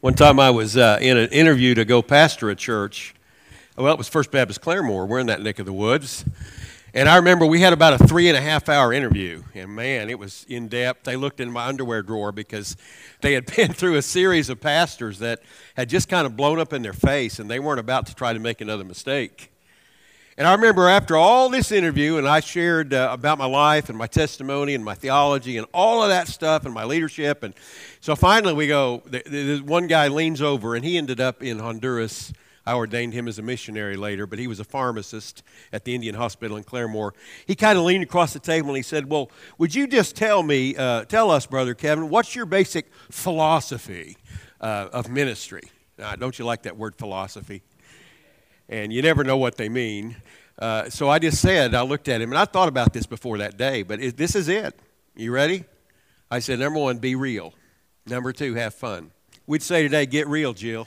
One time I was uh, in an interview to go pastor a church. Well, it was First Baptist Claremore. We're in that neck of the woods. And I remember we had about a three and a half hour interview. And man, it was in depth. They looked in my underwear drawer because they had been through a series of pastors that had just kind of blown up in their face and they weren't about to try to make another mistake. And I remember after all this interview, and I shared uh, about my life and my testimony and my theology and all of that stuff and my leadership. And so finally we go, one guy leans over and he ended up in Honduras I ordained him as a missionary later, but he was a pharmacist at the Indian Hospital in Claremore. He kind of leaned across the table and he said, Well, would you just tell me, uh, tell us, Brother Kevin, what's your basic philosophy uh, of ministry? Don't you like that word philosophy? And you never know what they mean. Uh, so I just said, I looked at him, and I thought about this before that day, but it, this is it. You ready? I said, number one, be real. Number two, have fun. We'd say today, get real, Jill.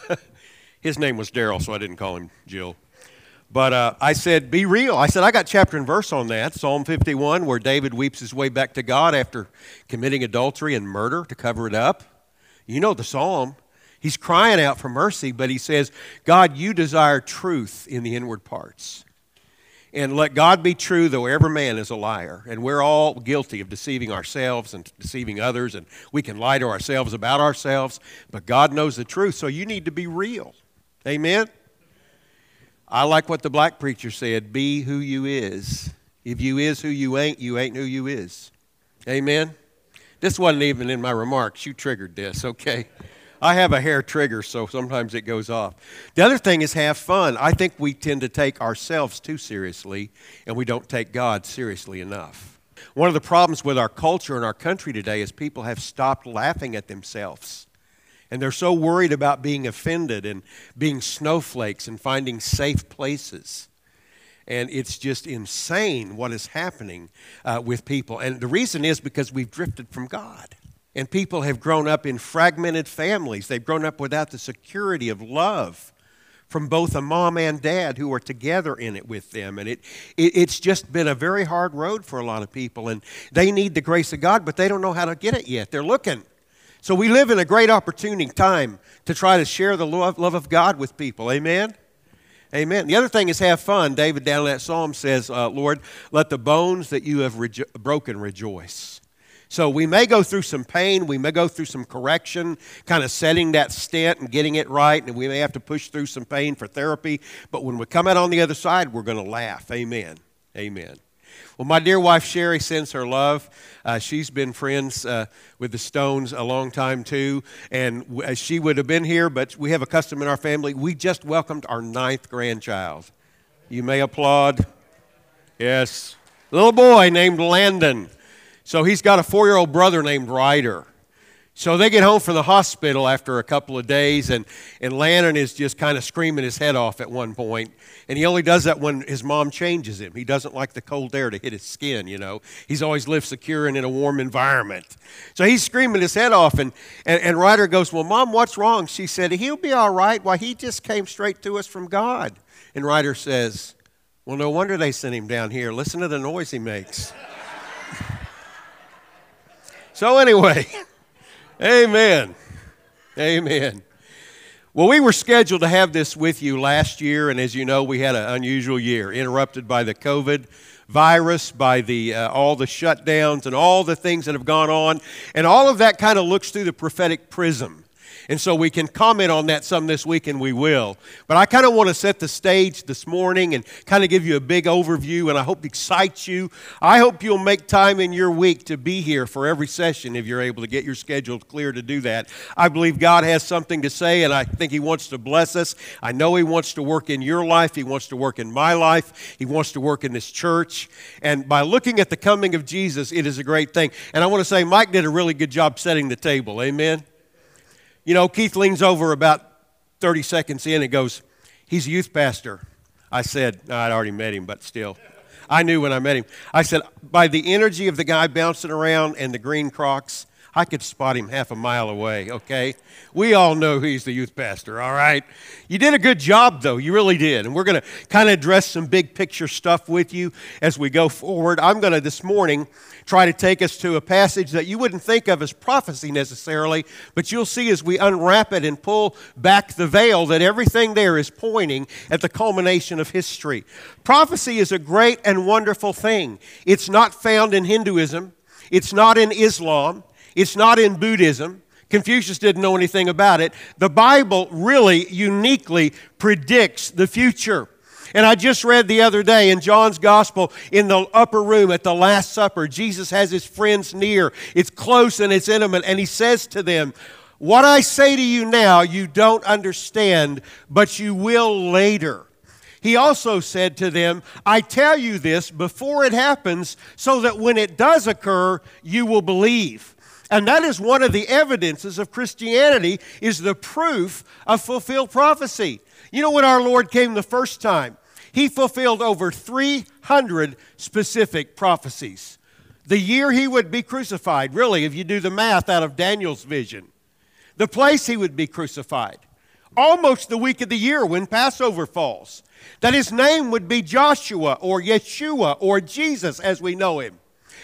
His name was Daryl, so I didn't call him Jill. But uh, I said, be real. I said, I got chapter and verse on that. Psalm 51, where David weeps his way back to God after committing adultery and murder to cover it up. You know the psalm. He's crying out for mercy, but he says, God, you desire truth in the inward parts. And let God be true, though every man is a liar. And we're all guilty of deceiving ourselves and deceiving others, and we can lie to ourselves about ourselves, but God knows the truth, so you need to be real. Amen? I like what the black preacher said be who you is. If you is who you ain't, you ain't who you is. Amen? This wasn't even in my remarks. You triggered this, okay? I have a hair trigger, so sometimes it goes off. The other thing is have fun. I think we tend to take ourselves too seriously, and we don't take God seriously enough. One of the problems with our culture and our country today is people have stopped laughing at themselves. And they're so worried about being offended and being snowflakes and finding safe places. And it's just insane what is happening uh, with people. And the reason is because we've drifted from God. And people have grown up in fragmented families. They've grown up without the security of love from both a mom and dad who are together in it with them. And it, it, it's just been a very hard road for a lot of people. And they need the grace of God, but they don't know how to get it yet. They're looking. So we live in a great opportunity time to try to share the love, love of God with people. Amen? Amen. The other thing is have fun. David down in that psalm says, uh, Lord, let the bones that you have rejo- broken rejoice. So we may go through some pain, we may go through some correction, kind of setting that stent and getting it right, and we may have to push through some pain for therapy. But when we come out on the other side, we're going to laugh. Amen. Amen. Well, my dear wife Sherry sends her love. Uh, she's been friends uh, with the Stones a long time too, and w- uh, she would have been here, but we have a custom in our family. We just welcomed our ninth grandchild. You may applaud. Yes, little boy named Landon. So he's got a four-year-old brother named Ryder. So they get home from the hospital after a couple of days, and, and Landon is just kind of screaming his head off at one point. And he only does that when his mom changes him. He doesn't like the cold air to hit his skin, you know. He's always lived secure and in a warm environment. So he's screaming his head off, and, and, and Ryder goes, Well, Mom, what's wrong? She said, He'll be all right. Why, he just came straight to us from God. And Ryder says, Well, no wonder they sent him down here. Listen to the noise he makes. so, anyway. Amen. Amen. Well, we were scheduled to have this with you last year, and as you know, we had an unusual year, interrupted by the COVID virus, by the uh, all the shutdowns and all the things that have gone on, and all of that kind of looks through the prophetic prism. And so we can comment on that some this week, and we will. But I kind of want to set the stage this morning and kind of give you a big overview, and I hope excites you. I hope you'll make time in your week to be here for every session if you're able to get your schedule clear to do that. I believe God has something to say, and I think He wants to bless us. I know He wants to work in your life, He wants to work in my life, He wants to work in this church. And by looking at the coming of Jesus, it is a great thing. And I want to say, Mike did a really good job setting the table. Amen. You know, Keith leans over about 30 seconds in and goes, He's a youth pastor. I said, I'd already met him, but still. I knew when I met him. I said, by the energy of the guy bouncing around and the green crocs, I could spot him half a mile away, okay? We all know he's the youth pastor, all right? You did a good job, though. You really did. And we're going to kind of address some big picture stuff with you as we go forward. I'm going to this morning try to take us to a passage that you wouldn't think of as prophecy necessarily, but you'll see as we unwrap it and pull back the veil that everything there is pointing at the culmination of history. Prophecy is a great and wonderful thing. It's not found in Hinduism, it's not in Islam, it's not in Buddhism. Confucius didn't know anything about it. The Bible really uniquely predicts the future. And I just read the other day in John's Gospel in the upper room at the Last Supper, Jesus has his friends near. It's close and it's intimate. And he says to them, What I say to you now, you don't understand, but you will later. He also said to them, I tell you this before it happens, so that when it does occur, you will believe. And that is one of the evidences of Christianity is the proof of fulfilled prophecy. You know when our Lord came the first time? He fulfilled over 300 specific prophecies. The year he would be crucified, really, if you do the math out of Daniel's vision, the place he would be crucified, almost the week of the year when Passover falls, that his name would be Joshua or Yeshua or Jesus as we know him,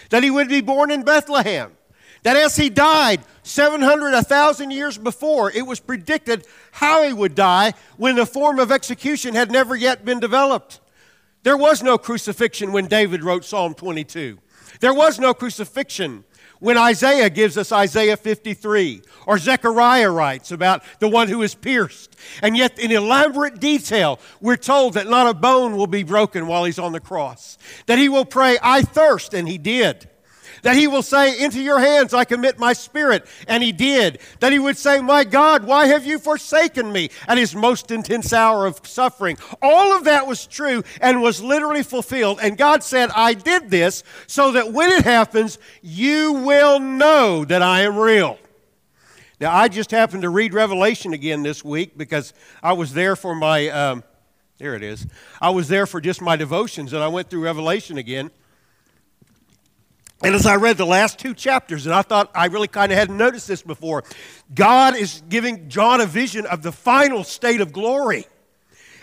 that he would be born in Bethlehem, that as he died 700, 1,000 years before, it was predicted how he would die when the form of execution had never yet been developed. There was no crucifixion when David wrote Psalm 22. There was no crucifixion when Isaiah gives us Isaiah 53, or Zechariah writes about the one who is pierced. And yet, in elaborate detail, we're told that not a bone will be broken while he's on the cross, that he will pray, I thirst, and he did. That he will say, Into your hands I commit my spirit. And he did. That he would say, My God, why have you forsaken me? At his most intense hour of suffering. All of that was true and was literally fulfilled. And God said, I did this so that when it happens, you will know that I am real. Now, I just happened to read Revelation again this week because I was there for my, um, there it is. I was there for just my devotions and I went through Revelation again. And as I read the last two chapters, and I thought I really kind of hadn't noticed this before, God is giving John a vision of the final state of glory.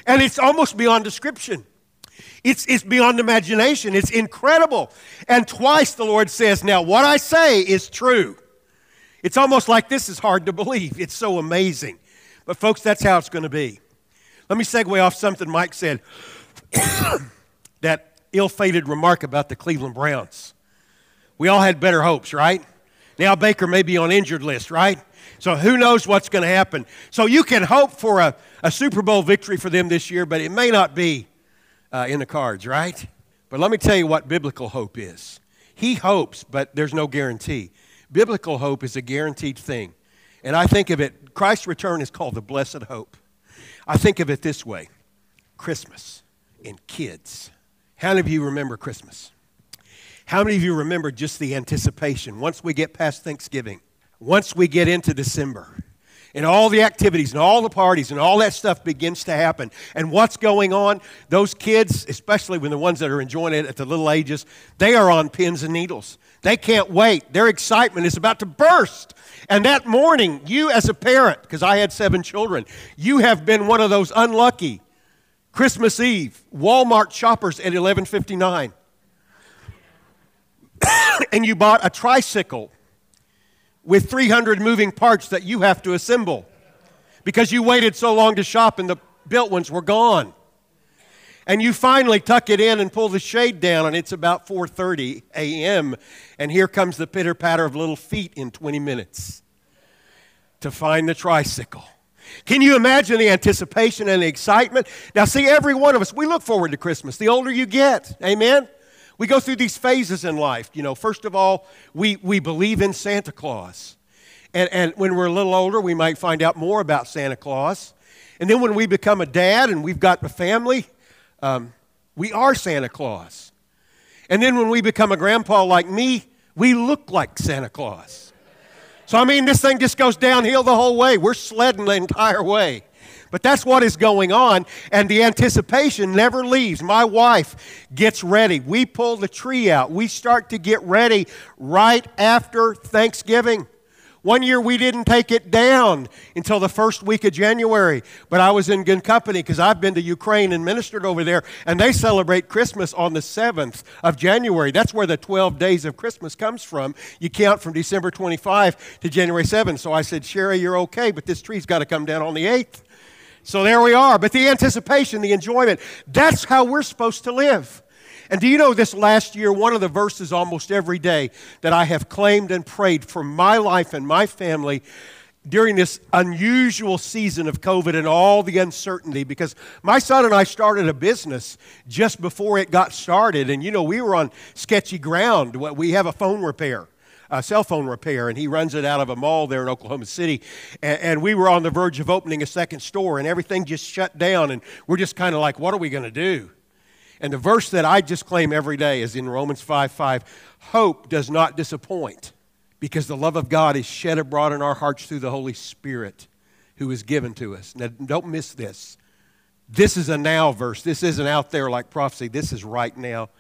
And it's almost beyond description. It's, it's beyond imagination. It's incredible. And twice the Lord says, Now, what I say is true. It's almost like this is hard to believe. It's so amazing. But, folks, that's how it's going to be. Let me segue off something Mike said that ill fated remark about the Cleveland Browns. We all had better hopes, right? Now Baker may be on injured list, right? So who knows what's going to happen. So you can hope for a, a Super Bowl victory for them this year, but it may not be uh, in the cards, right? But let me tell you what biblical hope is. He hopes, but there's no guarantee. Biblical hope is a guaranteed thing. And I think of it, Christ's return is called the blessed hope. I think of it this way Christmas and kids. How many of you remember Christmas? How many of you remember just the anticipation once we get past Thanksgiving, once we get into December, and all the activities and all the parties and all that stuff begins to happen. And what's going on? Those kids, especially when the ones that are enjoying it at the little ages, they are on pins and needles. They can't wait. Their excitement is about to burst. And that morning, you as a parent, because I had seven children, you have been one of those unlucky Christmas Eve Walmart shoppers at 1159 and you bought a tricycle with 300 moving parts that you have to assemble because you waited so long to shop and the built ones were gone. And you finally tuck it in and pull the shade down and it's about 4:30 a.m. and here comes the pitter patter of little feet in 20 minutes to find the tricycle. Can you imagine the anticipation and the excitement? Now see every one of us we look forward to Christmas. The older you get. Amen. We go through these phases in life. You know, first of all, we, we believe in Santa Claus. And, and when we're a little older, we might find out more about Santa Claus. And then when we become a dad and we've got a family, um, we are Santa Claus. And then when we become a grandpa like me, we look like Santa Claus. So, I mean, this thing just goes downhill the whole way. We're sledding the entire way. But that's what is going on, and the anticipation never leaves. My wife gets ready. We pull the tree out. We start to get ready right after Thanksgiving. One year we didn't take it down until the first week of January, but I was in good company because I've been to Ukraine and ministered over there, and they celebrate Christmas on the 7th of January. That's where the 12 days of Christmas comes from. You count from December 25 to January 7. So I said, Sherry, you're okay, but this tree's got to come down on the 8th. So there we are. But the anticipation, the enjoyment, that's how we're supposed to live. And do you know this last year, one of the verses almost every day that I have claimed and prayed for my life and my family during this unusual season of COVID and all the uncertainty because my son and I started a business just before it got started. And you know, we were on sketchy ground. We have a phone repair. A cell phone repair, and he runs it out of a mall there in Oklahoma City. And, and we were on the verge of opening a second store, and everything just shut down. And we're just kind of like, what are we going to do? And the verse that I just claim every day is in Romans 5 5. Hope does not disappoint because the love of God is shed abroad in our hearts through the Holy Spirit who is given to us. Now, don't miss this. This is a now verse. This isn't out there like prophecy. This is right now.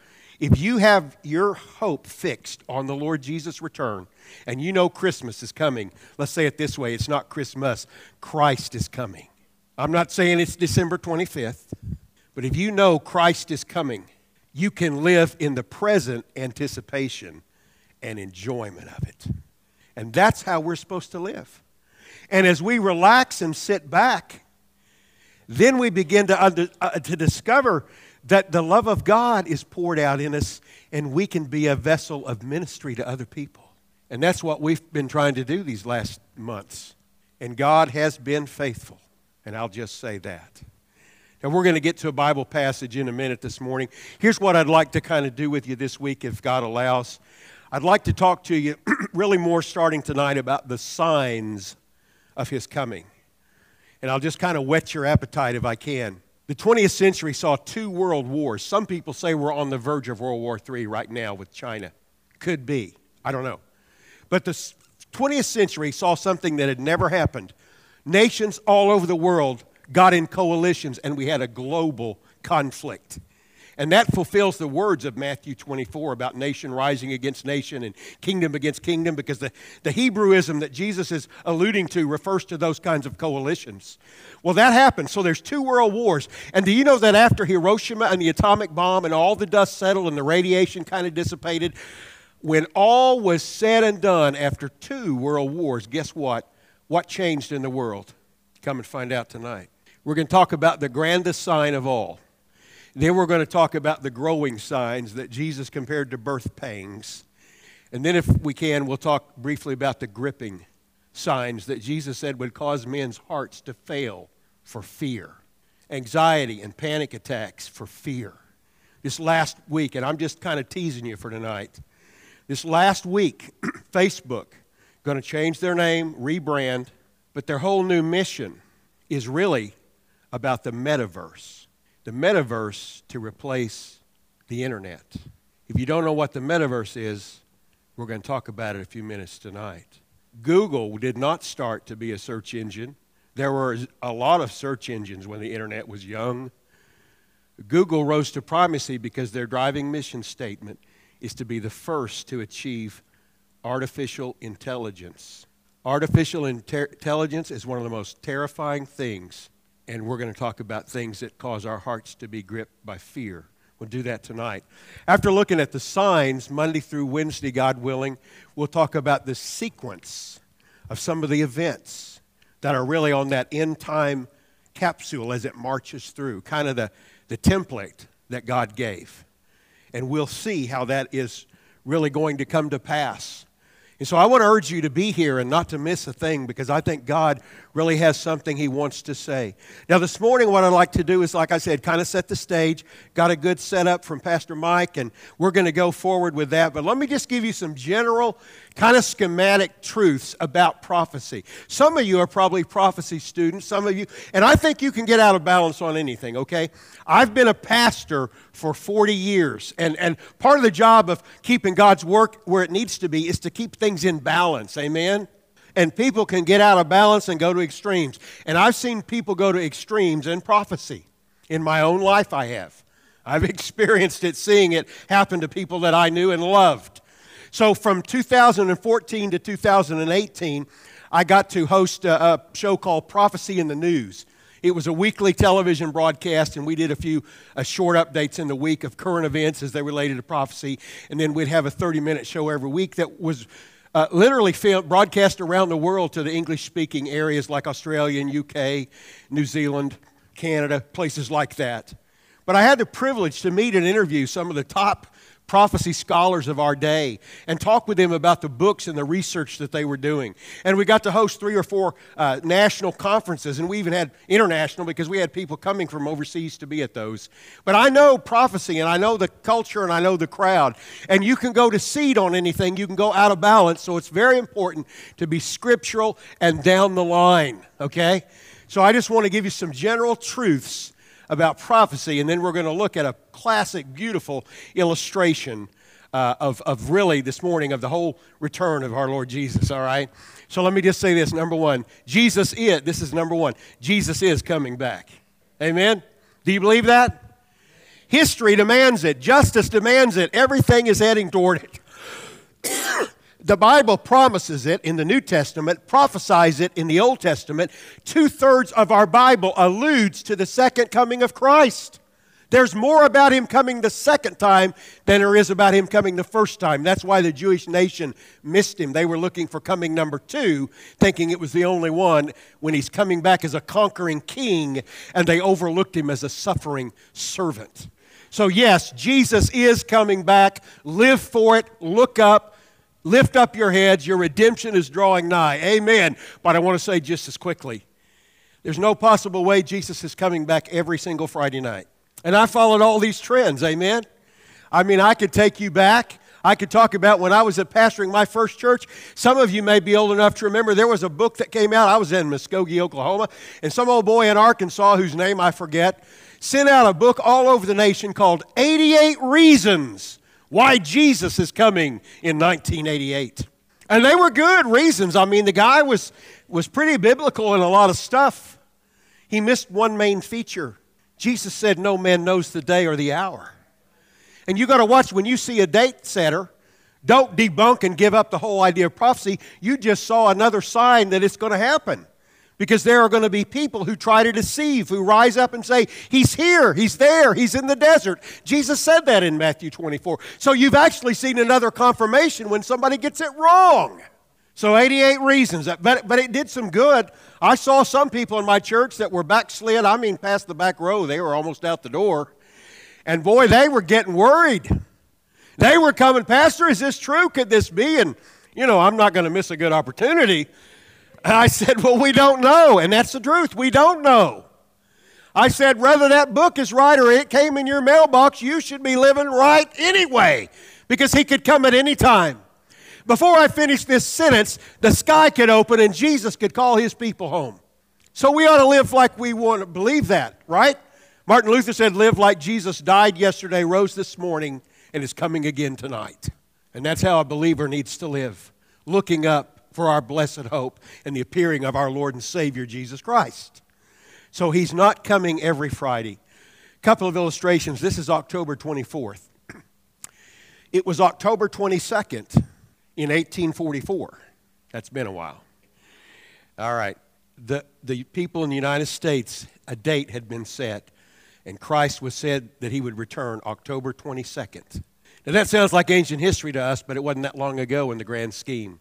If you have your hope fixed on the Lord Jesus' return and you know Christmas is coming, let's say it this way it's not Christmas, Christ is coming. I'm not saying it's December 25th. But if you know Christ is coming, you can live in the present anticipation and enjoyment of it. And that's how we're supposed to live. And as we relax and sit back, then we begin to, under, uh, to discover that the love of God is poured out in us and we can be a vessel of ministry to other people. And that's what we've been trying to do these last months. And God has been faithful. And I'll just say that. Now, we're going to get to a Bible passage in a minute this morning. Here's what I'd like to kind of do with you this week, if God allows. I'd like to talk to you really more starting tonight about the signs of His coming. And I'll just kind of whet your appetite if I can. The 20th century saw two world wars. Some people say we're on the verge of World War III right now with China. Could be. I don't know. But the 20th century saw something that had never happened. Nations all over the world got in coalitions and we had a global conflict. And that fulfills the words of Matthew 24 about nation rising against nation and kingdom against kingdom, because the, the Hebrewism that Jesus is alluding to refers to those kinds of coalitions. Well, that happened. So there's two world wars. And do you know that after Hiroshima and the atomic bomb and all the dust settled and the radiation kind of dissipated, when all was said and done after two world wars, guess what? What changed in the world? Come and find out tonight. We're going to talk about the grandest sign of all. Then we're going to talk about the growing signs that Jesus compared to birth pangs. And then, if we can, we'll talk briefly about the gripping signs that Jesus said would cause men's hearts to fail for fear, anxiety and panic attacks for fear. This last week, and I'm just kind of teasing you for tonight. This last week, Facebook going to change their name, rebrand, but their whole new mission is really about the metaverse. The metaverse to replace the internet. If you don't know what the metaverse is, we're going to talk about it a few minutes tonight. Google did not start to be a search engine. There were a lot of search engines when the internet was young. Google rose to primacy because their driving mission statement is to be the first to achieve artificial intelligence. Artificial inter- intelligence is one of the most terrifying things and we're going to talk about things that cause our hearts to be gripped by fear. We'll do that tonight. After looking at the signs, Monday through Wednesday, God willing, we'll talk about the sequence of some of the events that are really on that end time capsule as it marches through, kind of the, the template that God gave. And we'll see how that is really going to come to pass. And so I want to urge you to be here and not to miss a thing because I think God really has something he wants to say. Now, this morning, what I'd like to do is, like I said, kind of set the stage. Got a good setup from Pastor Mike, and we're going to go forward with that. But let me just give you some general, kind of schematic truths about prophecy. Some of you are probably prophecy students, some of you, and I think you can get out of balance on anything, okay? I've been a pastor for 40 years, and, and part of the job of keeping God's work where it needs to be is to keep things in balance, amen? and people can get out of balance and go to extremes. And I've seen people go to extremes in prophecy. In my own life, I have. I've experienced it, seeing it happen to people that I knew and loved. So from 2014 to 2018, I got to host a, a show called Prophecy in the News. It was a weekly television broadcast, and we did a few uh, short updates in the week of current events as they related to prophecy. And then we'd have a 30 minute show every week that was uh, literally filmed, broadcast around the world to the English speaking areas like Australia and UK, New Zealand, Canada, places like that. But I had the privilege to meet and interview some of the top prophecy scholars of our day and talk with them about the books and the research that they were doing. And we got to host three or four uh, national conferences, and we even had international because we had people coming from overseas to be at those. But I know prophecy, and I know the culture, and I know the crowd. And you can go to seed on anything, you can go out of balance. So it's very important to be scriptural and down the line, okay? So I just want to give you some general truths about prophecy, and then we're going to look at a classic, beautiful illustration uh, of, of really this morning of the whole return of our Lord Jesus, all right? So let me just say this number one, Jesus is, this is number one, Jesus is coming back. Amen? Do you believe that? History demands it, justice demands it, everything is heading toward it. The Bible promises it in the New Testament, prophesies it in the Old Testament. Two thirds of our Bible alludes to the second coming of Christ. There's more about him coming the second time than there is about him coming the first time. That's why the Jewish nation missed him. They were looking for coming number two, thinking it was the only one when he's coming back as a conquering king, and they overlooked him as a suffering servant. So, yes, Jesus is coming back. Live for it, look up, Lift up your heads, your redemption is drawing nigh. Amen. But I want to say just as quickly there's no possible way Jesus is coming back every single Friday night. And I followed all these trends. Amen. I mean, I could take you back. I could talk about when I was at pastoring my first church. Some of you may be old enough to remember there was a book that came out. I was in Muskogee, Oklahoma, and some old boy in Arkansas, whose name I forget, sent out a book all over the nation called 88 Reasons why Jesus is coming in 1988. And they were good reasons. I mean, the guy was, was pretty biblical in a lot of stuff. He missed one main feature. Jesus said, No man knows the day or the hour. And you got to watch when you see a date setter, don't debunk and give up the whole idea of prophecy. You just saw another sign that it's going to happen. Because there are going to be people who try to deceive, who rise up and say, He's here, He's there, He's in the desert. Jesus said that in Matthew 24. So you've actually seen another confirmation when somebody gets it wrong. So 88 reasons, but, but it did some good. I saw some people in my church that were backslid, I mean, past the back row, they were almost out the door. And boy, they were getting worried. They were coming, Pastor, is this true? Could this be? And, you know, I'm not going to miss a good opportunity. I said, Well, we don't know. And that's the truth. We don't know. I said, Whether that book is right or it came in your mailbox, you should be living right anyway, because he could come at any time. Before I finish this sentence, the sky could open and Jesus could call his people home. So we ought to live like we want to believe that, right? Martin Luther said, Live like Jesus died yesterday, rose this morning, and is coming again tonight. And that's how a believer needs to live, looking up for our blessed hope and the appearing of our Lord and Savior Jesus Christ. So he's not coming every Friday. Couple of illustrations. This is October 24th. It was October 22nd in 1844. That's been a while. All right. The, the people in the United States, a date had been set, and Christ was said that he would return October 22nd. Now, that sounds like ancient history to us, but it wasn't that long ago in the grand scheme.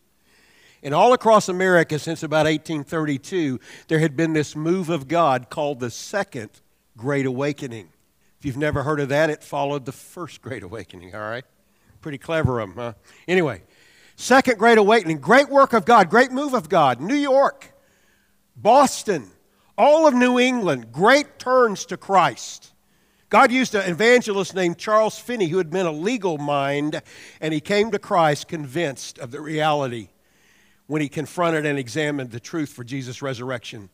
And all across America since about 1832, there had been this move of God called the Second Great Awakening. If you've never heard of that, it followed the First Great Awakening, all right? Pretty clever of them, huh? Anyway, Second Great Awakening, great work of God, great move of God. New York, Boston, all of New England, great turns to Christ. God used an evangelist named Charles Finney who had been a legal mind, and he came to Christ convinced of the reality when he confronted and examined the truth for Jesus' resurrection.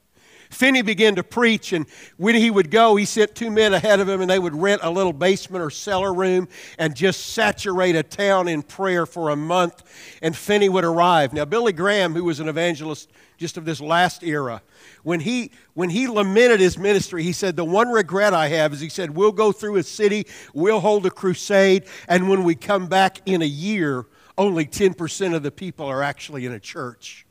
Finney began to preach, and when he would go, he sent two men ahead of him, and they would rent a little basement or cellar room and just saturate a town in prayer for a month. And Finney would arrive. Now, Billy Graham, who was an evangelist just of this last era, when he when he lamented his ministry, he said, "The one regret I have is," he said, "We'll go through a city, we'll hold a crusade, and when we come back in a year." Only 10% of the people are actually in a church.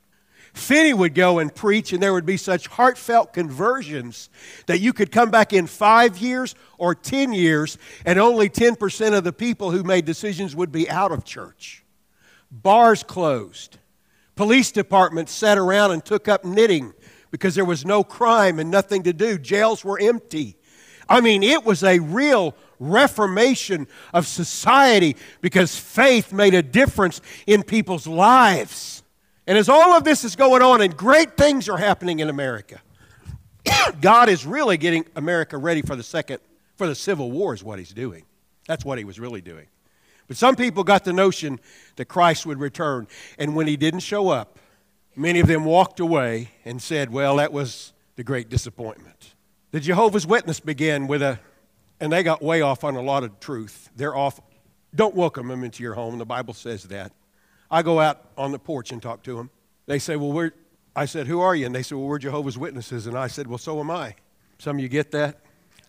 Finney would go and preach, and there would be such heartfelt conversions that you could come back in five years or 10 years, and only 10% of the people who made decisions would be out of church. Bars closed. Police departments sat around and took up knitting because there was no crime and nothing to do. Jails were empty. I mean, it was a real reformation of society because faith made a difference in people's lives. And as all of this is going on and great things are happening in America, God is really getting America ready for the second, for the Civil War, is what He's doing. That's what He was really doing. But some people got the notion that Christ would return. And when He didn't show up, many of them walked away and said, Well, that was the great disappointment. The Jehovah's Witness began with a, and they got way off on a lot of truth. They're off. Don't welcome them into your home. The Bible says that. I go out on the porch and talk to them. They say, Well, we're, I said, Who are you? And they said, Well, we're Jehovah's Witnesses. And I said, Well, so am I. Some of you get that?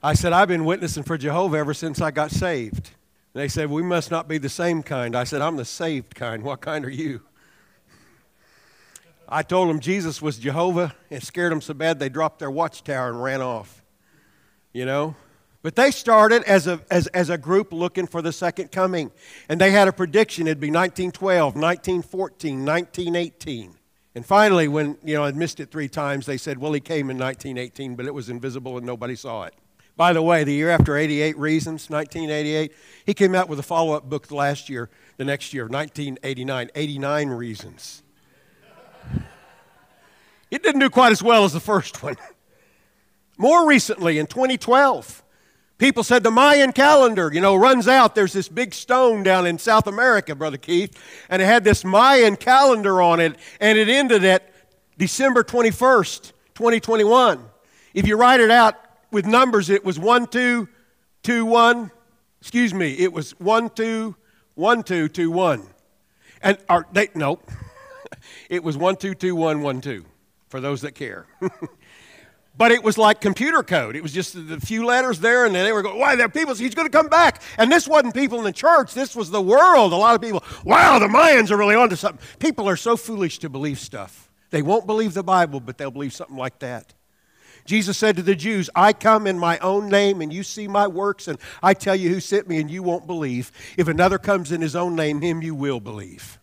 I said, I've been witnessing for Jehovah ever since I got saved. And they said, We must not be the same kind. I said, I'm the saved kind. What kind are you? I told them Jesus was Jehovah. It scared them so bad they dropped their watchtower and ran off. You know? But they started as a, as, as a group looking for the second coming. And they had a prediction it'd be 1912, 1914, 1918. And finally, when you know, I'd missed it three times, they said, well, he came in 1918, but it was invisible and nobody saw it. By the way, the year after 88 Reasons, 1988, he came out with a follow up book last year, the next year, 1989, 89 Reasons. It didn't do quite as well as the first one. More recently, in 2012, People said the Mayan calendar, you know, runs out. There's this big stone down in South America, Brother Keith, and it had this Mayan calendar on it, and it ended at December 21st, 2021. If you write it out with numbers, it was 1, 2, 2, 1. Excuse me, it was 1, 2, 1, 2, 2, 1. And, or, they, nope. it was 1, 2, 2, 1, 1, 2, for those that care. But it was like computer code. It was just the few letters there, and they were going, Why, there are people, he's going to come back. And this wasn't people in the church, this was the world. A lot of people, wow, the Mayans are really onto something. People are so foolish to believe stuff. They won't believe the Bible, but they'll believe something like that. Jesus said to the Jews, I come in my own name, and you see my works, and I tell you who sent me, and you won't believe. If another comes in his own name, him you will believe.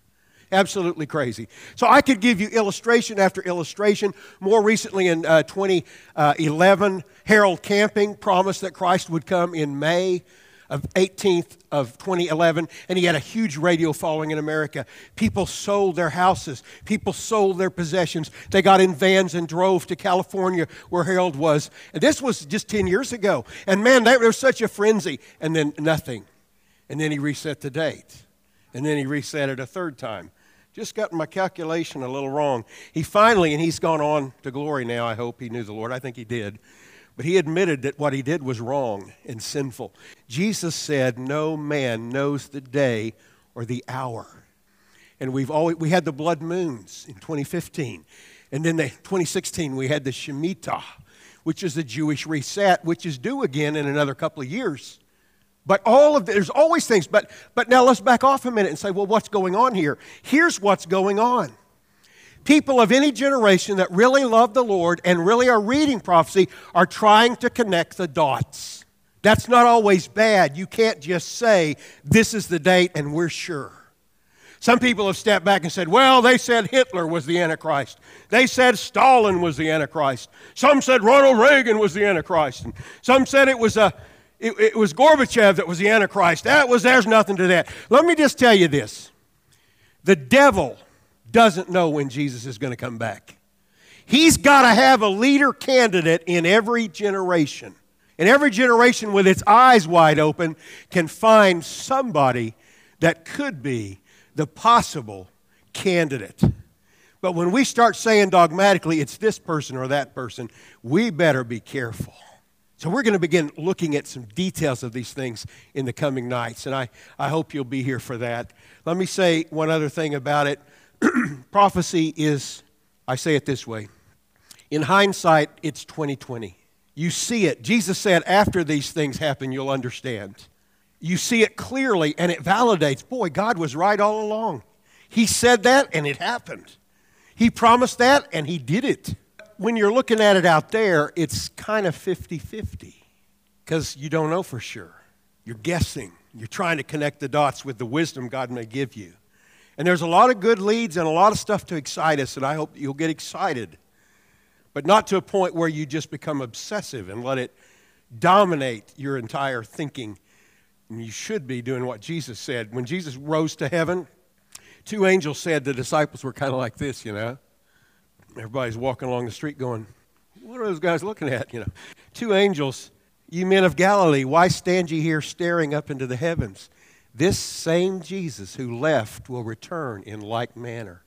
Absolutely crazy. So I could give you illustration after illustration. More recently in uh, 2011, Harold Camping promised that Christ would come in May of 18th of 2011 and he had a huge radio following in america. People sold their houses. People sold their possessions. They got in vans and drove to california where harold was. And this was just 10 years ago. And man there was such a frenzy. And then nothing. And then he reset the date. And then he reset it a third time just got my calculation a little wrong. He finally, and he's gone on to glory now, I hope he knew the Lord. I think he did. But he admitted that what he did was wrong and sinful. Jesus said, No man knows the day or the hour. And we've always, we had the blood moons in 2015. And then the 2016, we had the Shemitah, which is the Jewish reset, which is due again in another couple of years. But all of the, there's always things. But, but now let's back off a minute and say, well, what's going on here? Here's what's going on. People of any generation that really love the Lord and really are reading prophecy are trying to connect the dots. That's not always bad. You can't just say, this is the date and we're sure. Some people have stepped back and said, well, they said Hitler was the Antichrist. They said Stalin was the Antichrist. Some said Ronald Reagan was the Antichrist. And some said it was a it, it was Gorbachev that was the Antichrist. That was, there's nothing to that. Let me just tell you this the devil doesn't know when Jesus is going to come back. He's got to have a leader candidate in every generation. And every generation, with its eyes wide open, can find somebody that could be the possible candidate. But when we start saying dogmatically it's this person or that person, we better be careful. So, we're going to begin looking at some details of these things in the coming nights, and I, I hope you'll be here for that. Let me say one other thing about it. Prophecy is, I say it this way in hindsight, it's 2020. You see it. Jesus said, after these things happen, you'll understand. you see it clearly and it validates boy, God was right all along. He said that and it happened. He promised that and He did it. When you're looking at it out there, it's kind of 50 50 because you don't know for sure. You're guessing. You're trying to connect the dots with the wisdom God may give you. And there's a lot of good leads and a lot of stuff to excite us, and I hope you'll get excited. But not to a point where you just become obsessive and let it dominate your entire thinking. And you should be doing what Jesus said. When Jesus rose to heaven, two angels said the disciples were kind of like this, you know. Everybody's walking along the street going, What are those guys looking at? You know. Two angels you men of Galilee, why stand ye here staring up into the heavens? This same Jesus who left will return in like manner.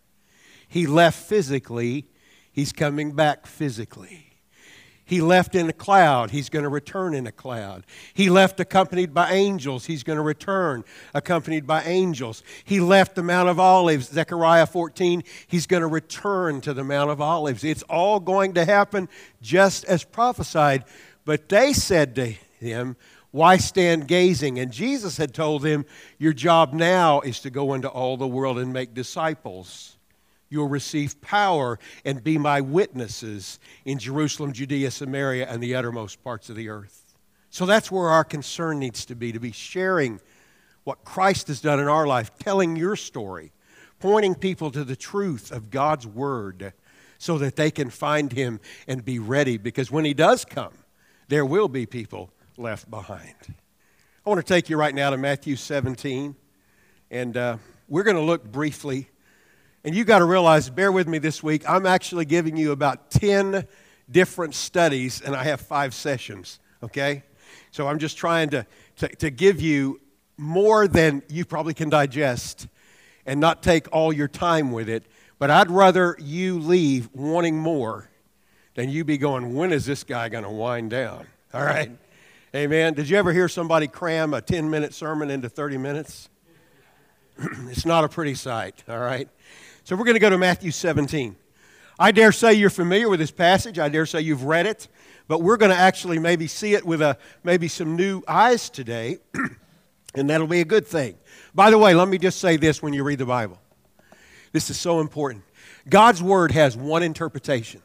He left physically, he's coming back physically. He left in a cloud, he's going to return in a cloud. He left accompanied by angels, he's going to return accompanied by angels. He left the Mount of Olives, Zechariah 14, he's going to return to the Mount of Olives. It's all going to happen just as prophesied. But they said to him, Why stand gazing? And Jesus had told them, Your job now is to go into all the world and make disciples. You'll receive power and be my witnesses in Jerusalem, Judea, Samaria, and the uttermost parts of the earth. So that's where our concern needs to be to be sharing what Christ has done in our life, telling your story, pointing people to the truth of God's word so that they can find him and be ready. Because when he does come, there will be people left behind. I want to take you right now to Matthew 17, and uh, we're going to look briefly. And you got to realize, bear with me this week, I'm actually giving you about 10 different studies, and I have five sessions, okay? So I'm just trying to, to, to give you more than you probably can digest and not take all your time with it. But I'd rather you leave wanting more than you be going, when is this guy going to wind down? All right? Amen. Did you ever hear somebody cram a 10 minute sermon into 30 minutes? it's not a pretty sight, all right? So we're going to go to Matthew 17. I dare say you're familiar with this passage. I dare say you've read it, but we're going to actually maybe see it with a, maybe some new eyes today, and that'll be a good thing. By the way, let me just say this when you read the Bible. This is so important. God's Word has one interpretation.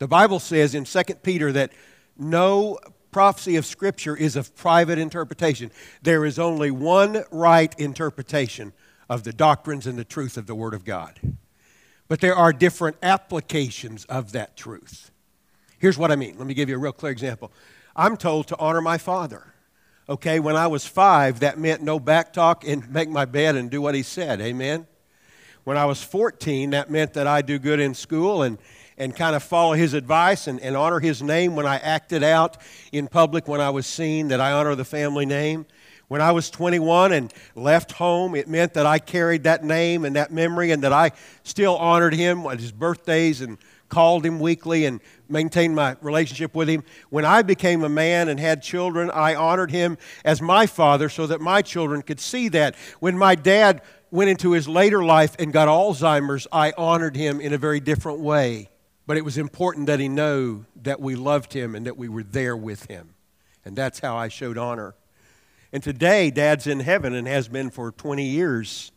The Bible says in 2 Peter that no prophecy of Scripture is of private interpretation. There is only one right interpretation of the doctrines and the truth of the Word of God. But there are different applications of that truth. Here's what I mean. Let me give you a real clear example. I'm told to honor my father. Okay, when I was five, that meant no back talk and make my bed and do what he said. Amen? When I was 14, that meant that I do good in school and and kind of follow his advice and, and honor his name when I acted out in public when I was seen, that I honor the family name. When I was 21 and left home, it meant that I carried that name and that memory and that I still honored him at his birthdays and called him weekly and maintained my relationship with him. When I became a man and had children, I honored him as my father so that my children could see that. When my dad went into his later life and got Alzheimer's, I honored him in a very different way. But it was important that he know that we loved him and that we were there with him. And that's how I showed honor. And today, Dad's in heaven and has been for 20 years.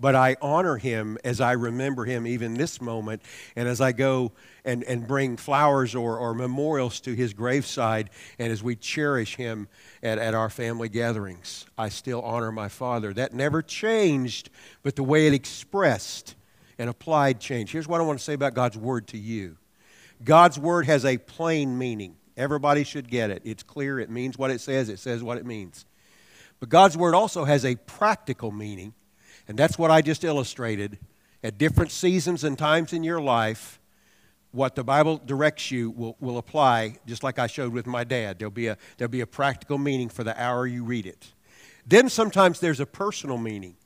But I honor him as I remember him even this moment. And as I go and, and bring flowers or, or memorials to his graveside, and as we cherish him at, at our family gatherings, I still honor my father. That never changed, but the way it expressed and applied change. Here's what I want to say about God's Word to you God's Word has a plain meaning. Everybody should get it. It's clear, it means what it says, it says what it means. But God's Word also has a practical meaning, and that's what I just illustrated. At different seasons and times in your life, what the Bible directs you will, will apply, just like I showed with my dad. There'll be, a, there'll be a practical meaning for the hour you read it. Then sometimes there's a personal meaning.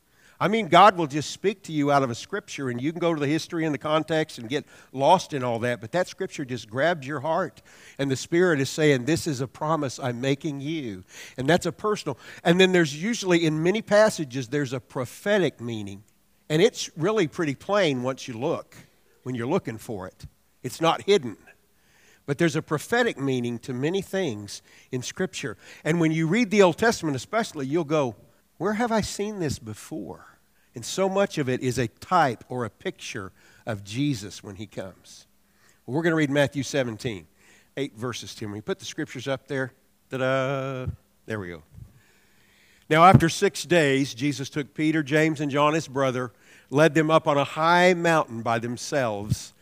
I mean, God will just speak to you out of a scripture, and you can go to the history and the context and get lost in all that, but that scripture just grabs your heart. And the Spirit is saying, This is a promise I'm making you. And that's a personal. And then there's usually, in many passages, there's a prophetic meaning. And it's really pretty plain once you look, when you're looking for it. It's not hidden. But there's a prophetic meaning to many things in Scripture. And when you read the Old Testament, especially, you'll go, Where have I seen this before? And so much of it is a type or a picture of Jesus when he comes. Well, we're going to read Matthew 17, eight verses to me. Put the scriptures up there. Ta-da! There we go. Now, after six days, Jesus took Peter, James, and John, his brother, led them up on a high mountain by themselves,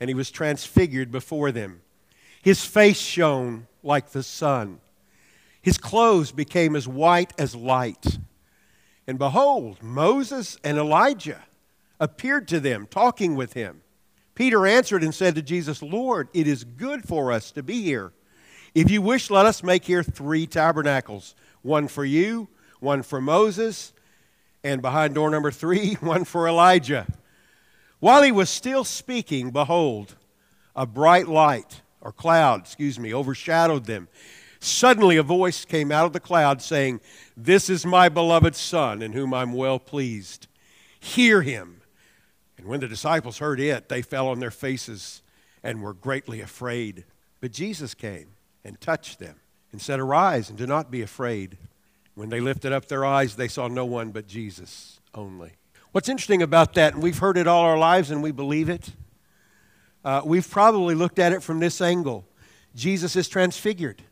and he was transfigured before them. His face shone like the sun. His clothes became as white as light. And behold, Moses and Elijah appeared to them, talking with him. Peter answered and said to Jesus, Lord, it is good for us to be here. If you wish, let us make here three tabernacles one for you, one for Moses, and behind door number three, one for Elijah. While he was still speaking, behold, a bright light, or cloud, excuse me, overshadowed them. Suddenly a voice came out of the cloud saying, This is my beloved Son, in whom I'm well pleased. Hear him. And when the disciples heard it, they fell on their faces and were greatly afraid. But Jesus came and touched them and said, Arise and do not be afraid. When they lifted up their eyes, they saw no one but Jesus only. What's interesting about that, and we've heard it all our lives and we believe it, uh, we've probably looked at it from this angle. Jesus is transfigured.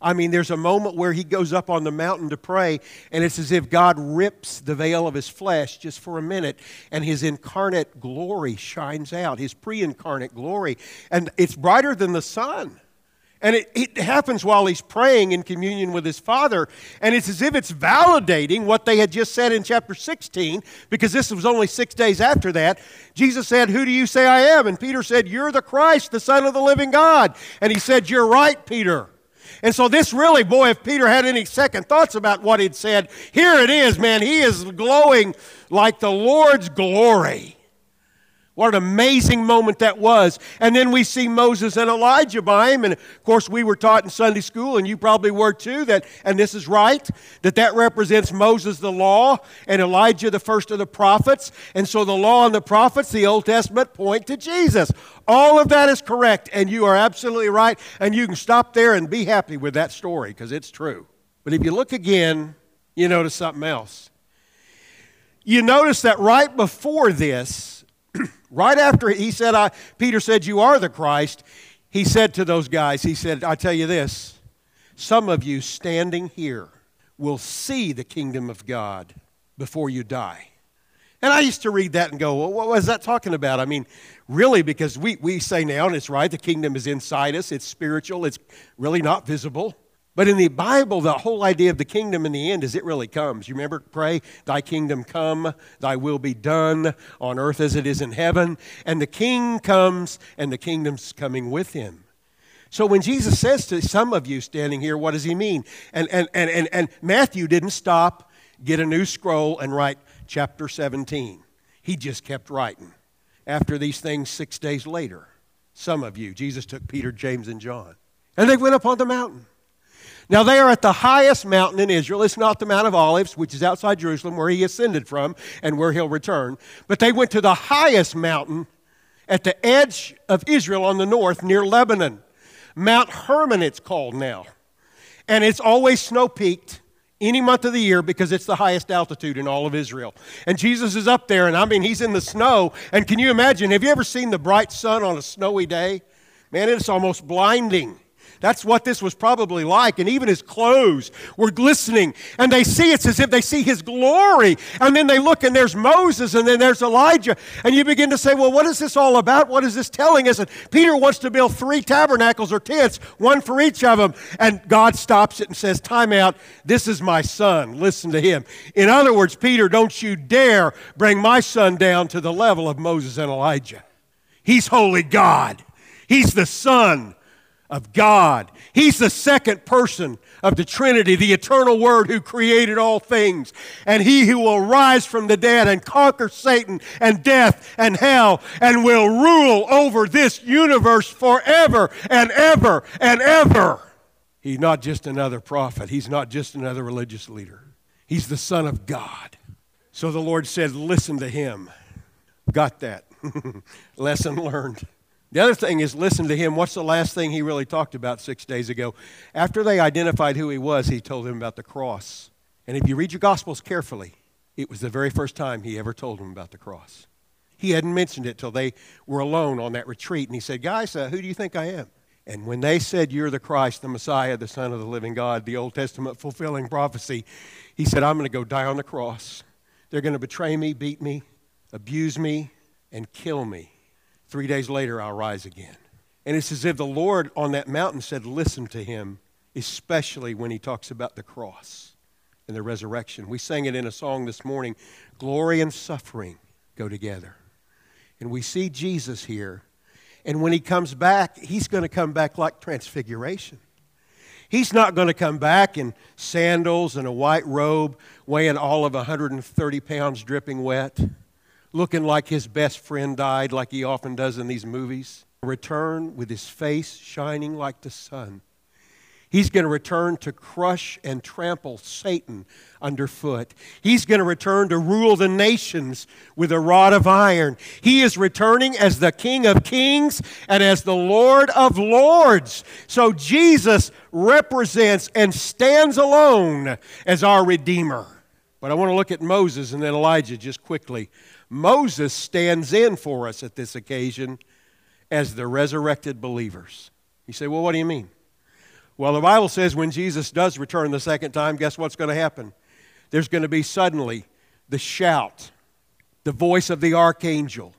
I mean, there's a moment where he goes up on the mountain to pray, and it's as if God rips the veil of his flesh just for a minute, and his incarnate glory shines out, his pre incarnate glory. And it's brighter than the sun. And it, it, happens while he's praying in communion with his Father. And it's as if it's validating what they had just said in chapter 16, because this was only six days after that. Jesus said, Who do you say I am? And Peter said, You're the Christ, the Son of the living God. And he said, You're right, Peter. And so, this really, boy, if Peter had any second thoughts about what he'd said, here it is, man. He is glowing like the Lord's glory. What an amazing moment that was. And then we see Moses and Elijah by him. And of course, we were taught in Sunday school, and you probably were too, that, and this is right, that that represents Moses, the law, and Elijah, the first of the prophets. And so the law and the prophets, the Old Testament, point to Jesus. All of that is correct, and you are absolutely right. And you can stop there and be happy with that story because it's true. But if you look again, you notice something else. You notice that right before this, right after he said, I, Peter said, You are the Christ, he said to those guys, He said, I tell you this, some of you standing here will see the kingdom of God before you die. And I used to read that and go, well, what was that talking about? I mean, really, because we, we say now, and it's right, the kingdom is inside us, it's spiritual, it's really not visible. But in the Bible, the whole idea of the kingdom in the end is it really comes. You remember, pray, Thy kingdom come, Thy will be done on earth as it is in heaven. And the king comes, and the kingdom's coming with him. So when Jesus says to some of you standing here, what does he mean? And, and, and, and, and Matthew didn't stop, get a new scroll, and write chapter 17. He just kept writing. After these things, six days later, some of you, Jesus took Peter, James, and John, and they went up on the mountain. Now, they are at the highest mountain in Israel. It's not the Mount of Olives, which is outside Jerusalem, where he ascended from and where he'll return. But they went to the highest mountain at the edge of Israel on the north near Lebanon. Mount Hermon, it's called now. And it's always snow peaked any month of the year because it's the highest altitude in all of Israel. And Jesus is up there, and I mean, he's in the snow. And can you imagine? Have you ever seen the bright sun on a snowy day? Man, it's almost blinding. That's what this was probably like. And even his clothes were glistening. And they see it's as if they see his glory. And then they look and there's Moses and then there's Elijah. And you begin to say, well, what is this all about? What is this telling us? And Peter wants to build three tabernacles or tents, one for each of them. And God stops it and says, Time out. This is my son. Listen to him. In other words, Peter, don't you dare bring my son down to the level of Moses and Elijah. He's holy God. He's the Son of God. He's the second person of the Trinity, the eternal Word who created all things. And He who will rise from the dead and conquer Satan and death and hell and will rule over this universe forever and ever and ever. He's not just another prophet, He's not just another religious leader. He's the Son of God. So the Lord said, Listen to Him. Got that. Lesson learned. The other thing is listen to him. What's the last thing he really talked about six days ago? After they identified who he was, he told them about the cross. And if you read your Gospels carefully, it was the very first time he ever told them about the cross. He hadn't mentioned it till they were alone on that retreat. And he said, Guys, uh, who do you think I am? And when they said, You're the Christ, the Messiah, the Son of the living God, the Old Testament fulfilling prophecy, he said, I'm going to go die on the cross. They're going to betray me, beat me, abuse me, and kill me. Three days later, I'll rise again. And it's as if the Lord on that mountain said, Listen to him, especially when he talks about the cross and the resurrection. We sang it in a song this morning Glory and suffering go together. And we see Jesus here. And when he comes back, he's going to come back like transfiguration. He's not going to come back in sandals and a white robe, weighing all of 130 pounds, dripping wet looking like his best friend died, like he often does in these movies. Return with his face shining like the sun. He's going to return to crush and trample Satan underfoot. He's going to return to rule the nations with a rod of iron. He is returning as the King of kings and as the Lord of lords. So Jesus represents and stands alone as our Redeemer. But I want to look at Moses and then Elijah just quickly. Moses stands in for us at this occasion as the resurrected believers. You say, well, what do you mean? Well, the Bible says when Jesus does return the second time, guess what's going to happen? There's going to be suddenly the shout, the voice of the archangel,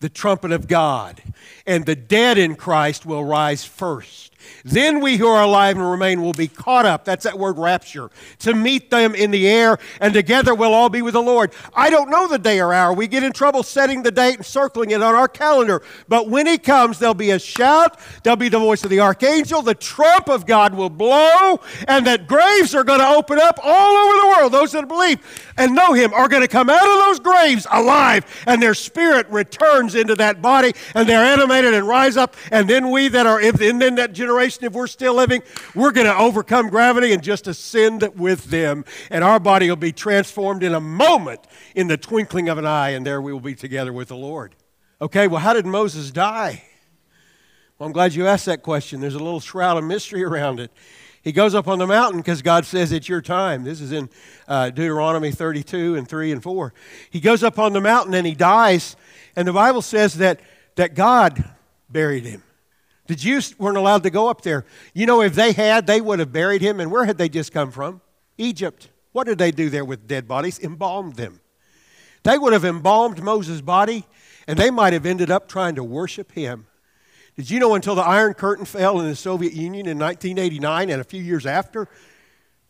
the trumpet of God, and the dead in Christ will rise first. Then we who are alive and remain will be caught up. That's that word rapture. To meet them in the air, and together we'll all be with the Lord. I don't know the day or hour. We get in trouble setting the date and circling it on our calendar. But when He comes, there'll be a shout, there'll be the voice of the archangel, the trump of God will blow, and that graves are going to open up all over the world. Those that believe and know Him are going to come out of those graves alive, and their spirit returns into that body, and they're animated and rise up. And then we that are in that generation, generation, if we're still living, we're going to overcome gravity and just ascend with them. And our body will be transformed in a moment, in the twinkling of an eye, and there we will be together with the Lord. Okay, well, how did Moses die? Well, I'm glad you asked that question. There's a little shroud of mystery around it. He goes up on the mountain because God says it's your time. This is in uh, Deuteronomy 32 and 3 and 4. He goes up on the mountain and he dies, and the Bible says that, that God buried him. The Jews weren't allowed to go up there. You know, if they had, they would have buried him. And where had they just come from? Egypt. What did they do there with dead bodies? Embalmed them. They would have embalmed Moses' body, and they might have ended up trying to worship him. Did you know until the Iron Curtain fell in the Soviet Union in 1989 and a few years after,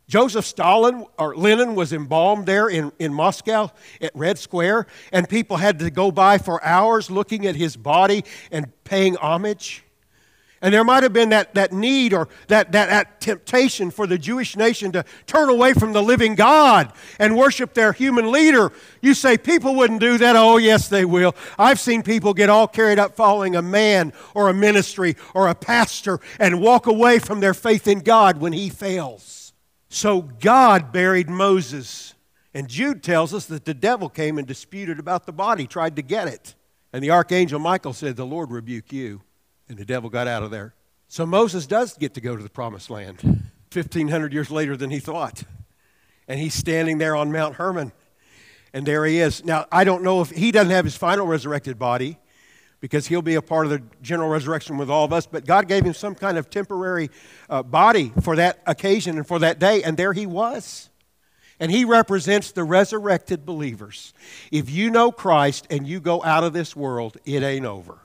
Joseph Stalin or Lenin was embalmed there in, in Moscow at Red Square, and people had to go by for hours looking at his body and paying homage? And there might have been that, that need or that, that, that temptation for the Jewish nation to turn away from the living God and worship their human leader. You say people wouldn't do that. Oh, yes, they will. I've seen people get all carried up following a man or a ministry or a pastor and walk away from their faith in God when he fails. So God buried Moses. And Jude tells us that the devil came and disputed about the body, tried to get it. And the archangel Michael said, The Lord rebuke you. And the devil got out of there. So Moses does get to go to the promised land 1,500 years later than he thought. And he's standing there on Mount Hermon. And there he is. Now, I don't know if he doesn't have his final resurrected body because he'll be a part of the general resurrection with all of us, but God gave him some kind of temporary uh, body for that occasion and for that day, and there he was. And he represents the resurrected believers. If you know Christ and you go out of this world, it ain't over.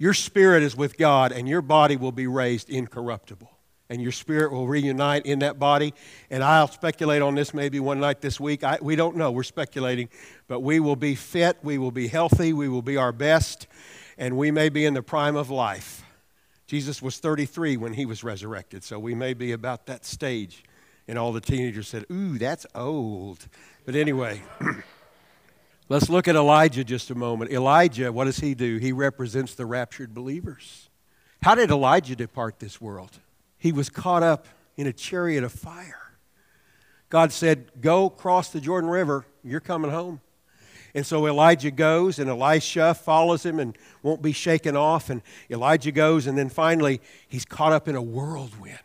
Your spirit is with God, and your body will be raised incorruptible. And your spirit will reunite in that body. And I'll speculate on this maybe one night this week. I, we don't know. We're speculating. But we will be fit. We will be healthy. We will be our best. And we may be in the prime of life. Jesus was 33 when he was resurrected. So we may be about that stage. And all the teenagers said, Ooh, that's old. But anyway. Let's look at Elijah just a moment. Elijah, what does he do? He represents the raptured believers. How did Elijah depart this world? He was caught up in a chariot of fire. God said, Go cross the Jordan River. You're coming home. And so Elijah goes, and Elisha follows him and won't be shaken off. And Elijah goes, and then finally, he's caught up in a whirlwind,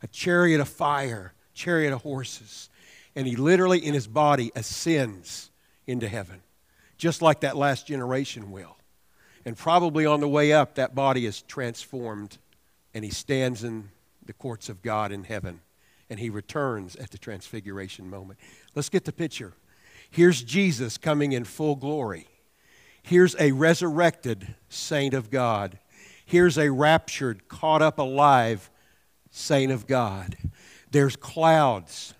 a chariot of fire, chariot of horses. And he literally, in his body, ascends into heaven, just like that last generation will. And probably on the way up, that body is transformed, and he stands in the courts of God in heaven, and he returns at the transfiguration moment. Let's get the picture. Here's Jesus coming in full glory. Here's a resurrected saint of God. Here's a raptured, caught up alive saint of God. There's clouds.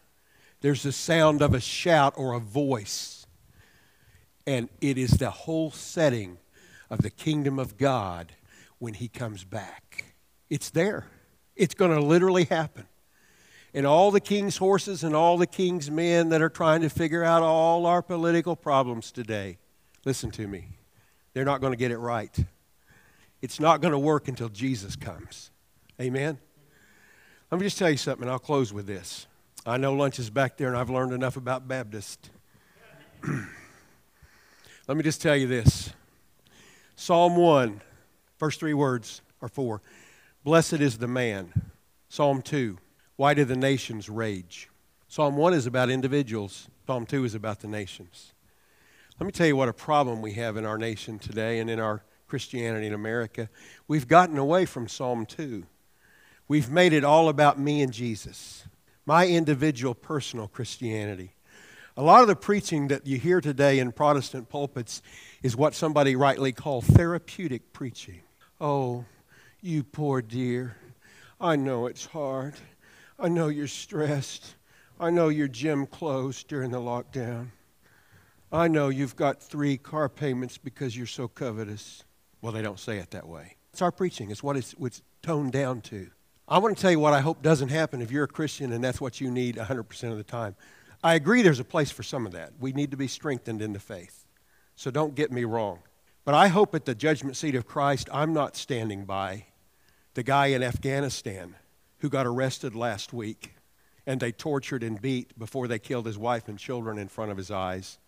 There's the sound of a shout or a voice. And it is the whole setting of the kingdom of God when he comes back. It's there. It's going to literally happen and all the king's horses and all the king's men that are trying to figure out all our political problems today. Listen to me. They're not going to get it right. It's not going to work until Jesus comes. Amen? Let me just tell you something, and I'll close with this. I know lunch is back there, and I've learned enough about Baptist. Let me just tell you this Psalm 1, first three words are four. Blessed is the man. Psalm 2, why do the nations rage? Psalm 1 is about individuals, Psalm 2 is about the nations. Let me tell you what a problem we have in our nation today and in our Christianity in America. We've gotten away from Psalm 2. We've made it all about me and Jesus, my individual personal Christianity. A lot of the preaching that you hear today in Protestant pulpits is what somebody rightly called therapeutic preaching. Oh, you poor dear, I know it's hard. I know you're stressed. I know your gym closed during the lockdown. I know you've got three car payments because you're so covetous. Well, they don't say it that way. It's our preaching, it's what it's, it's toned down to. I want to tell you what I hope doesn't happen if you're a Christian and that's what you need 100% of the time. I agree there's a place for some of that. We need to be strengthened in the faith. So don't get me wrong. But I hope at the judgment seat of Christ, I'm not standing by the guy in Afghanistan who got arrested last week and they tortured and beat before they killed his wife and children in front of his eyes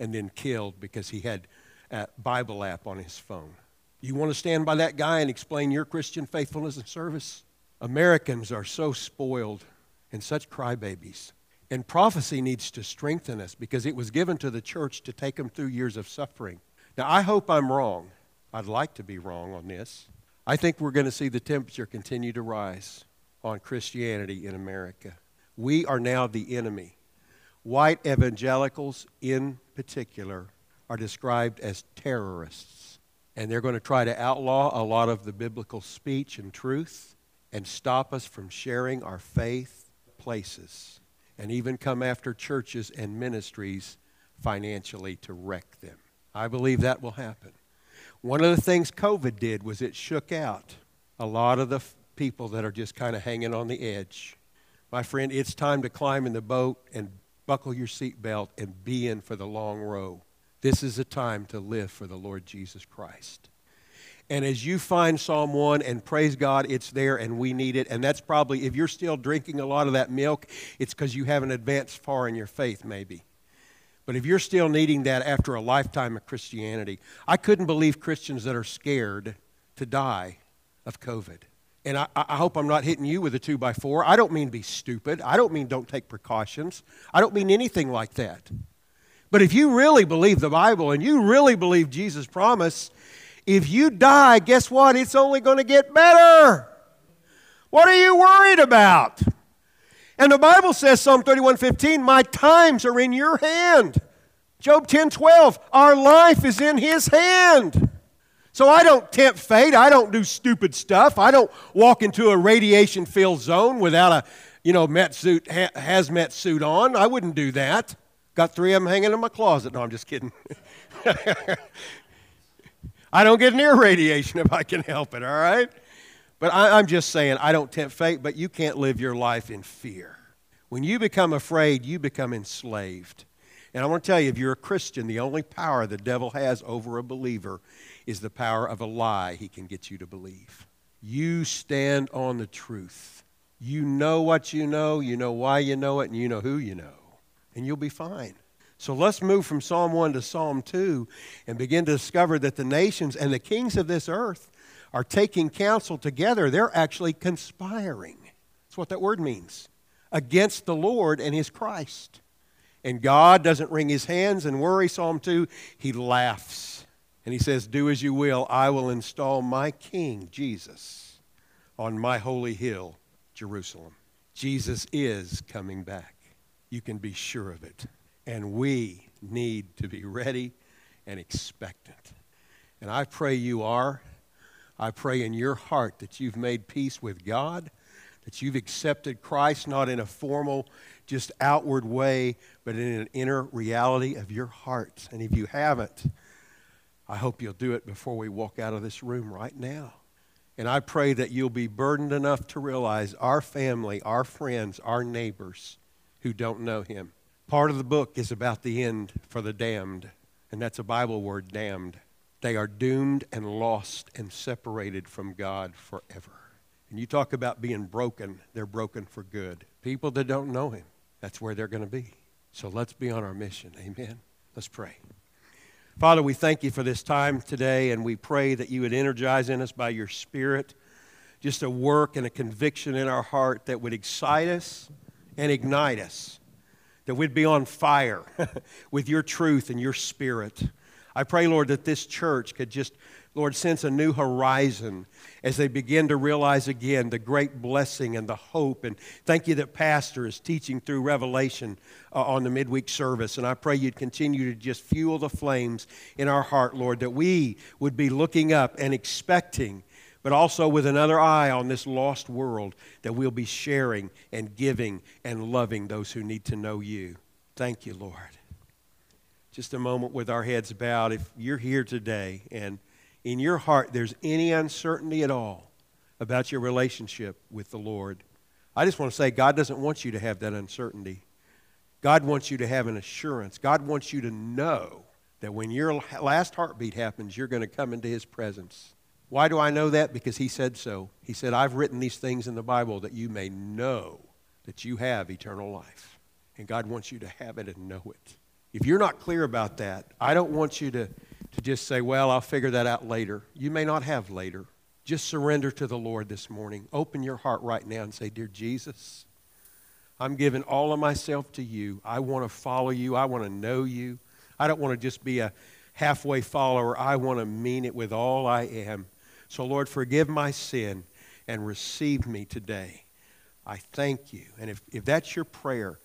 and then killed because he had a Bible app on his phone. You want to stand by that guy and explain your Christian faithfulness and service? Americans are so spoiled and such crybabies. And prophecy needs to strengthen us because it was given to the church to take them through years of suffering. Now, I hope I'm wrong. I'd like to be wrong on this. I think we're going to see the temperature continue to rise on Christianity in America. We are now the enemy. White evangelicals, in particular, are described as terrorists. And they're going to try to outlaw a lot of the biblical speech and truth and stop us from sharing our faith places and even come after churches and ministries financially to wreck them. I believe that will happen. One of the things COVID did was it shook out a lot of the people that are just kind of hanging on the edge. My friend, it's time to climb in the boat and buckle your seatbelt and be in for the long row. This is a time to live for the Lord Jesus Christ. And as you find Psalm 1 and praise God, it's there and we need it. And that's probably, if you're still drinking a lot of that milk, it's because you haven't advanced far in your faith, maybe. But if you're still needing that after a lifetime of Christianity, I couldn't believe Christians that are scared to die of COVID and I, I, hope I'm not hitting you with a two by four. I don't mean be stupid. I don't mean don't take precautions. I don't mean anything like that. But if you really believe the Bible and you really believe Jesus' promise, if you die, guess what? It's only going to get better. What are you worried about? And the Bible says, Psalm 31 15, my times are in your hand. Job 10 12, our life is in his hand. So I don't tempt fate. I don't do stupid stuff. I don't walk into a radiation filled zone without a, you know, met suit, ha- hazmat suit on. I wouldn't do that. Got three of them hanging in my closet. No, I'm just kidding. I don't get near radiation if I can help it, all right? But I, I'm just saying, I don't tempt fate, but you can't live your life in fear. When you become afraid, you become enslaved. And I want to tell you, if you're a Christian, the only power the devil has over a believer is the power of a lie he can get you to believe. You stand on the truth. You know what you know, you know why you know it, and you know who you know. And you'll be fine. So let's move from Psalm 1 to Psalm 2 and begin to discover that the nations and the kings of this earth are taking counsel together. They're actually conspiring. That's what that word means against the Lord and his Christ. And God doesn't wring his hands and worry, Psalm 2. He laughs. And he says, Do as you will, I will install my king, Jesus, on my holy hill, Jerusalem. Jesus is coming back. You can be sure of it. And we need to be ready and expectant. And I pray you are. I pray in your heart that you've made peace with God, that you've accepted Christ not in a formal, just outward way, but in an inner reality of your heart. And if you haven't, I hope you'll do it before we walk out of this room right now. And I pray that you'll be burdened enough to realize our family, our friends, our neighbors who don't know Him. Part of the book is about the end for the damned, and that's a Bible word, damned. They are doomed and lost and separated from God forever. And you talk about being broken, they're broken for good. People that don't know Him, that's where they're going to be. So let's be on our mission. Amen. Let's pray. Father, we thank you for this time today, and we pray that you would energize in us by your Spirit just a work and a conviction in our heart that would excite us and ignite us, that we'd be on fire with your truth and your Spirit. I pray, Lord, that this church could just Lord, sense a new horizon as they begin to realize again the great blessing and the hope. And thank you that Pastor is teaching through Revelation uh, on the midweek service. And I pray you'd continue to just fuel the flames in our heart, Lord, that we would be looking up and expecting, but also with another eye on this lost world, that we'll be sharing and giving and loving those who need to know you. Thank you, Lord. Just a moment with our heads bowed. If you're here today and in your heart there's any uncertainty at all about your relationship with the Lord, I just want to say God doesn't want you to have that uncertainty. God wants you to have an assurance. God wants you to know that when your last heartbeat happens, you're going to come into His presence. Why do I know that? Because He said so. He said, I've written these things in the Bible that you may know that you have eternal life. And God wants you to have it and know it. If you're not clear about that, I don't want you to to just say, well, I'll figure that out later. You may not have later. Just surrender to the Lord this morning. Open your heart right now and say, Dear Jesus, I'm giving all of myself to you. I want to follow you. I want to know you. I don't want to just be a halfway follower. I want to mean it with all I am. So, Lord, forgive my sin and receive me today. I thank you. And if, if that's your prayer,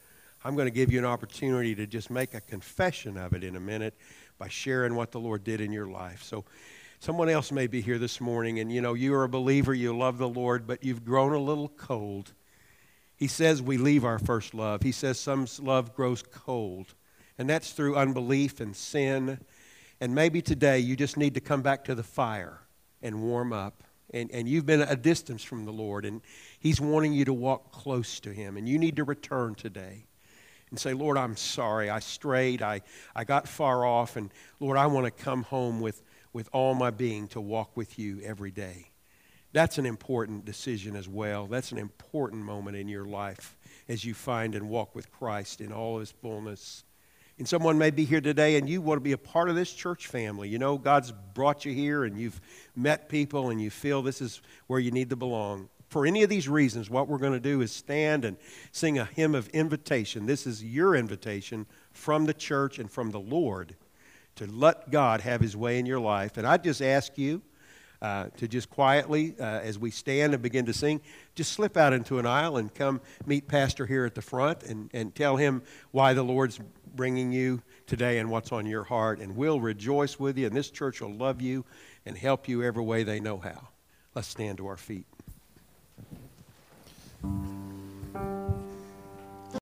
I'm going to give you an opportunity to just make a confession of it in a minute by sharing what the Lord did in your life. So, someone else may be here this morning and you know you're a believer, you love the Lord, but you've grown a little cold. He says we leave our first love. He says some love grows cold, and that's through unbelief and sin. And maybe today you just need to come back to the fire and warm up. And, and you've been a distance from the Lord, and He's wanting you to walk close to Him, and you need to return today and say, Lord, I'm sorry. I strayed. I, I got far off. And Lord, I want to come home with, with all my being to walk with you every day. That's an important decision as well. That's an important moment in your life as you find and walk with Christ in all his fullness. And someone may be here today and you want to be a part of this church family. You know, God's brought you here and you've met people and you feel this is where you need to belong for any of these reasons, what we're going to do is stand and sing a hymn of invitation. This is your invitation from the church and from the Lord to let God have his way in your life. And I just ask you uh, to just quietly, uh, as we stand and begin to sing, just slip out into an aisle and come meet Pastor here at the front and, and tell him why the Lord's bringing you today and what's on your heart. And we'll rejoice with you, and this church will love you and help you every way they know how. Let's stand to our feet.